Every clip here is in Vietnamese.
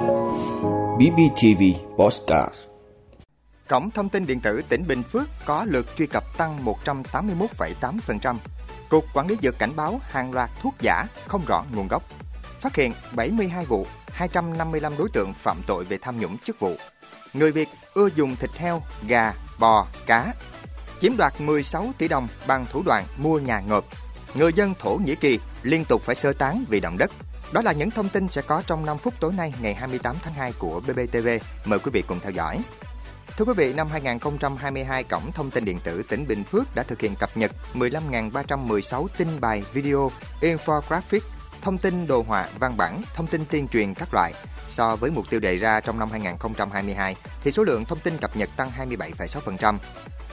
BBTV Postcard Cổng thông tin điện tử tỉnh Bình Phước có lượt truy cập tăng 181,8%. Cục Quản lý Dược cảnh báo hàng loạt thuốc giả không rõ nguồn gốc. Phát hiện 72 vụ, 255 đối tượng phạm tội về tham nhũng chức vụ. Người Việt ưa dùng thịt heo, gà, bò, cá. Chiếm đoạt 16 tỷ đồng bằng thủ đoạn mua nhà ngợp. Người dân Thổ Nhĩ Kỳ liên tục phải sơ tán vì động đất. Đó là những thông tin sẽ có trong 5 phút tối nay ngày 28 tháng 2 của BBTV. Mời quý vị cùng theo dõi. Thưa quý vị, năm 2022, Cổng Thông tin Điện tử tỉnh Bình Phước đã thực hiện cập nhật 15.316 tin bài video, infographic, thông tin đồ họa, văn bản, thông tin tuyên truyền các loại. So với mục tiêu đề ra trong năm 2022, thì số lượng thông tin cập nhật tăng 27,6%.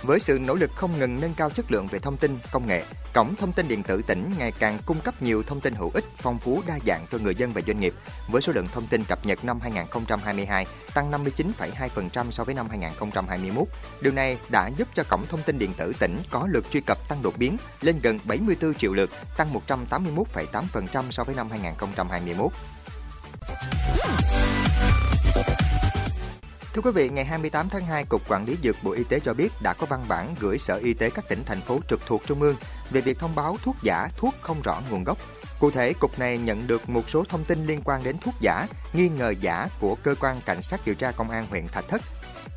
Với sự nỗ lực không ngừng nâng cao chất lượng về thông tin, công nghệ, Cổng Thông tin Điện tử tỉnh ngày càng cung cấp nhiều thông tin hữu ích, phong phú, đa dạng cho người dân và doanh nghiệp. Với số lượng thông tin cập nhật năm 2022 tăng 59,2% so với năm 2021. Điều này đã giúp cho Cổng Thông tin Điện tử tỉnh có lượt truy cập tăng đột biến lên gần 74 triệu lượt, tăng 181,8% so với năm 2021. Thưa quý vị, ngày 28 tháng 2, Cục Quản lý Dược Bộ Y tế cho biết đã có văn bản gửi Sở Y tế các tỉnh, thành phố trực thuộc Trung ương về việc thông báo thuốc giả, thuốc không rõ nguồn gốc. Cụ thể, Cục này nhận được một số thông tin liên quan đến thuốc giả, nghi ngờ giả của Cơ quan Cảnh sát điều tra Công an huyện Thạch Thất.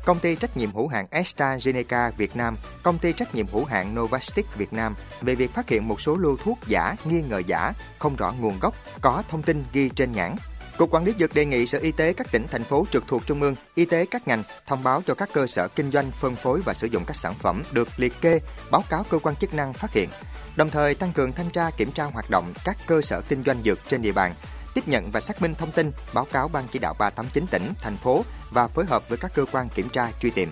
Công ty trách nhiệm hữu hạn AstraZeneca Việt Nam, công ty trách nhiệm hữu hạn Novastick Việt Nam về việc phát hiện một số lô thuốc giả, nghi ngờ giả, không rõ nguồn gốc, có thông tin ghi trên nhãn Cục Quản lý Dược đề nghị Sở Y tế các tỉnh, thành phố trực thuộc Trung ương, y tế các ngành thông báo cho các cơ sở kinh doanh, phân phối và sử dụng các sản phẩm được liệt kê, báo cáo cơ quan chức năng phát hiện. Đồng thời tăng cường thanh tra kiểm tra hoạt động các cơ sở kinh doanh dược trên địa bàn, tiếp nhận và xác minh thông tin, báo cáo Ban chỉ đạo 389 tỉnh, thành phố và phối hợp với các cơ quan kiểm tra truy tìm.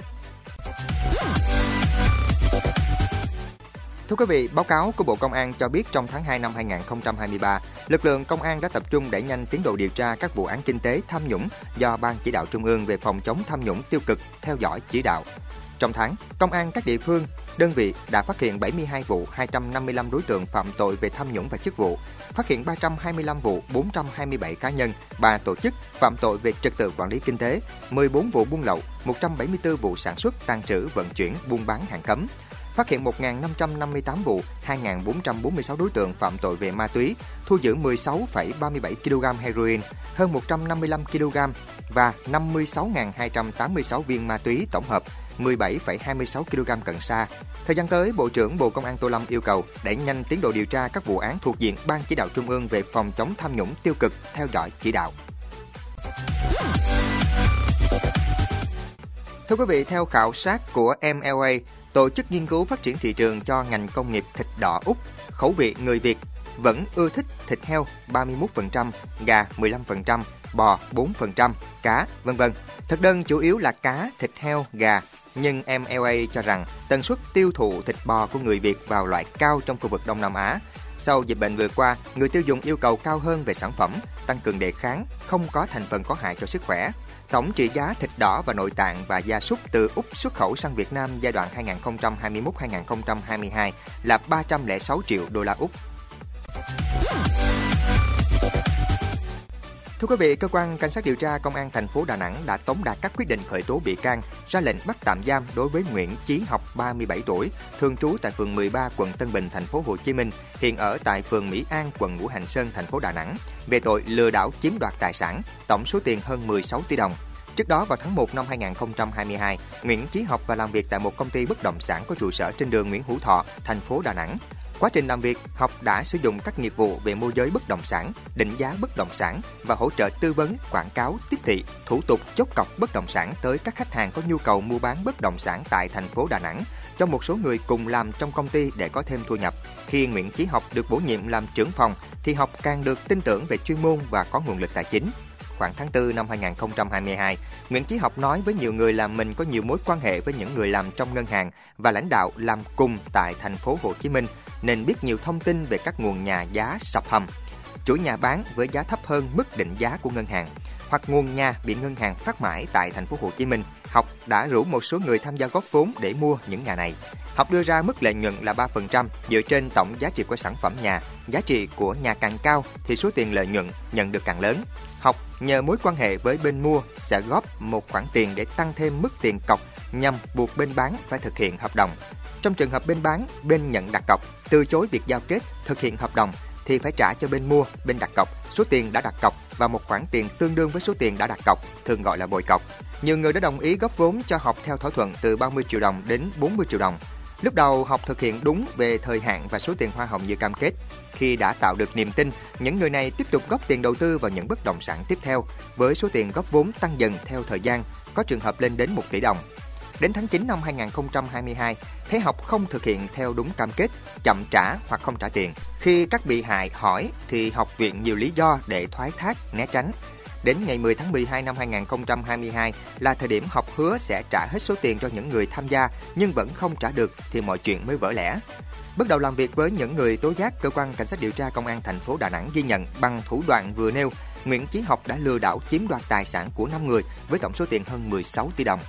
Thưa quý vị, báo cáo của Bộ Công an cho biết trong tháng 2 năm 2023, lực lượng công an đã tập trung đẩy nhanh tiến độ điều tra các vụ án kinh tế tham nhũng do Ban chỉ đạo Trung ương về phòng chống tham nhũng tiêu cực theo dõi chỉ đạo. Trong tháng, công an các địa phương, đơn vị đã phát hiện 72 vụ, 255 đối tượng phạm tội về tham nhũng và chức vụ, phát hiện 325 vụ, 427 cá nhân, 3 tổ chức phạm tội về trật tự quản lý kinh tế, 14 vụ buôn lậu, 174 vụ sản xuất, tàn trữ, vận chuyển, buôn bán hàng cấm, phát hiện 1.558 vụ, 2.446 đối tượng phạm tội về ma túy, thu giữ 16,37 kg heroin, hơn 155 kg và 56.286 viên ma túy tổng hợp, 17,26 kg cần sa. Thời gian tới, Bộ trưởng Bộ Công an Tô Lâm yêu cầu đẩy nhanh tiến độ điều tra các vụ án thuộc diện Ban chỉ đạo Trung ương về phòng chống tham nhũng tiêu cực theo dõi chỉ đạo. Thưa quý vị, theo khảo sát của MLA, Tổ chức nghiên cứu phát triển thị trường cho ngành công nghiệp thịt đỏ Úc, khẩu vị người Việt vẫn ưa thích thịt heo 31%, gà 15%, bò 4%, cá, vân vân. Thực đơn chủ yếu là cá, thịt heo, gà, nhưng MLA cho rằng tần suất tiêu thụ thịt bò của người Việt vào loại cao trong khu vực Đông Nam Á. Sau dịch bệnh vừa qua, người tiêu dùng yêu cầu cao hơn về sản phẩm, tăng cường đề kháng, không có thành phần có hại cho sức khỏe. Tổng trị giá thịt đỏ và nội tạng và gia súc từ Úc xuất khẩu sang Việt Nam giai đoạn 2021-2022 là 306 triệu đô la Úc. Thưa quý vị, cơ quan cảnh sát điều tra công an thành phố Đà Nẵng đã tống đạt các quyết định khởi tố bị can, ra lệnh bắt tạm giam đối với Nguyễn Chí Học 37 tuổi, thường trú tại phường 13 quận Tân Bình thành phố Hồ Chí Minh, hiện ở tại phường Mỹ An quận Ngũ Hành Sơn thành phố Đà Nẵng về tội lừa đảo chiếm đoạt tài sản, tổng số tiền hơn 16 tỷ đồng. Trước đó vào tháng 1 năm 2022, Nguyễn Chí Học và làm việc tại một công ty bất động sản có trụ sở trên đường Nguyễn Hữu Thọ, thành phố Đà Nẵng. Quá trình làm việc, Học đã sử dụng các nghiệp vụ về môi giới bất động sản, định giá bất động sản và hỗ trợ tư vấn, quảng cáo, tiếp thị, thủ tục chốt cọc bất động sản tới các khách hàng có nhu cầu mua bán bất động sản tại thành phố Đà Nẵng cho một số người cùng làm trong công ty để có thêm thu nhập. Khi Nguyễn Chí Học được bổ nhiệm làm trưởng phòng thì Học càng được tin tưởng về chuyên môn và có nguồn lực tài chính khoảng tháng 4 năm 2022, Nguyễn Chí Học nói với nhiều người là mình có nhiều mối quan hệ với những người làm trong ngân hàng và lãnh đạo làm cùng tại thành phố Hồ Chí Minh nên biết nhiều thông tin về các nguồn nhà giá sập hầm. Chủ nhà bán với giá thấp hơn mức định giá của ngân hàng, hoặc nguồn nhà bị ngân hàng phát mãi tại thành phố Hồ Chí Minh. Học đã rủ một số người tham gia góp vốn để mua những nhà này. Học đưa ra mức lợi nhuận là 3% dựa trên tổng giá trị của sản phẩm nhà. Giá trị của nhà càng cao thì số tiền lợi nhuận nhận được càng lớn. Học nhờ mối quan hệ với bên mua sẽ góp một khoản tiền để tăng thêm mức tiền cọc nhằm buộc bên bán phải thực hiện hợp đồng. Trong trường hợp bên bán, bên nhận đặt cọc từ chối việc giao kết thực hiện hợp đồng thì phải trả cho bên mua, bên đặt cọc số tiền đã đặt cọc và một khoản tiền tương đương với số tiền đã đặt cọc, thường gọi là bồi cọc. Nhiều người đã đồng ý góp vốn cho học theo thỏa thuận từ 30 triệu đồng đến 40 triệu đồng. Lúc đầu học thực hiện đúng về thời hạn và số tiền hoa hồng như cam kết. Khi đã tạo được niềm tin, những người này tiếp tục góp tiền đầu tư vào những bất động sản tiếp theo với số tiền góp vốn tăng dần theo thời gian, có trường hợp lên đến 1 tỷ đồng. Đến tháng 9 năm 2022, thấy học không thực hiện theo đúng cam kết, chậm trả hoặc không trả tiền. Khi các bị hại hỏi thì học viện nhiều lý do để thoái thác, né tránh. Đến ngày 10 tháng 12 năm 2022 là thời điểm học hứa sẽ trả hết số tiền cho những người tham gia nhưng vẫn không trả được thì mọi chuyện mới vỡ lẽ. Bước đầu làm việc với những người tố giác, cơ quan cảnh sát điều tra công an thành phố Đà Nẵng ghi nhận bằng thủ đoạn vừa nêu, Nguyễn Chí Học đã lừa đảo chiếm đoạt tài sản của 5 người với tổng số tiền hơn 16 tỷ đồng.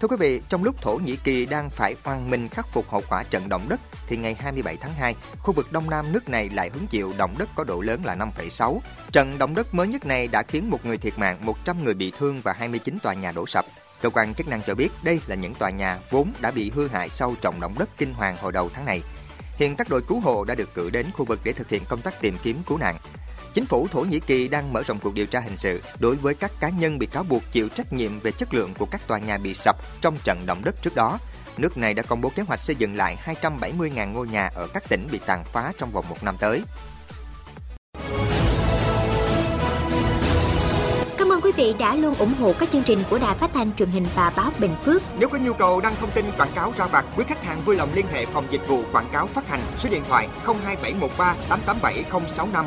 Thưa quý vị, trong lúc Thổ Nhĩ Kỳ đang phải oan mình khắc phục hậu quả trận động đất, thì ngày 27 tháng 2, khu vực Đông Nam nước này lại hứng chịu động đất có độ lớn là 5,6. Trận động đất mới nhất này đã khiến một người thiệt mạng, 100 người bị thương và 29 tòa nhà đổ sập. Cơ quan chức năng cho biết đây là những tòa nhà vốn đã bị hư hại sau trận động đất kinh hoàng hồi đầu tháng này. Hiện các đội cứu hộ đã được cử đến khu vực để thực hiện công tác tìm kiếm cứu nạn. Chính phủ Thổ Nhĩ Kỳ đang mở rộng cuộc điều tra hình sự đối với các cá nhân bị cáo buộc chịu trách nhiệm về chất lượng của các tòa nhà bị sập trong trận động đất trước đó. Nước này đã công bố kế hoạch xây dựng lại 270.000 ngôi nhà ở các tỉnh bị tàn phá trong vòng một năm tới. Cảm ơn quý vị đã luôn ủng hộ các chương trình của Đài Phát thanh truyền hình và báo Bình Phước. Nếu có nhu cầu đăng thông tin quảng cáo ra vặt, quý khách hàng vui lòng liên hệ phòng dịch vụ quảng cáo phát hành số điện thoại 02713 887065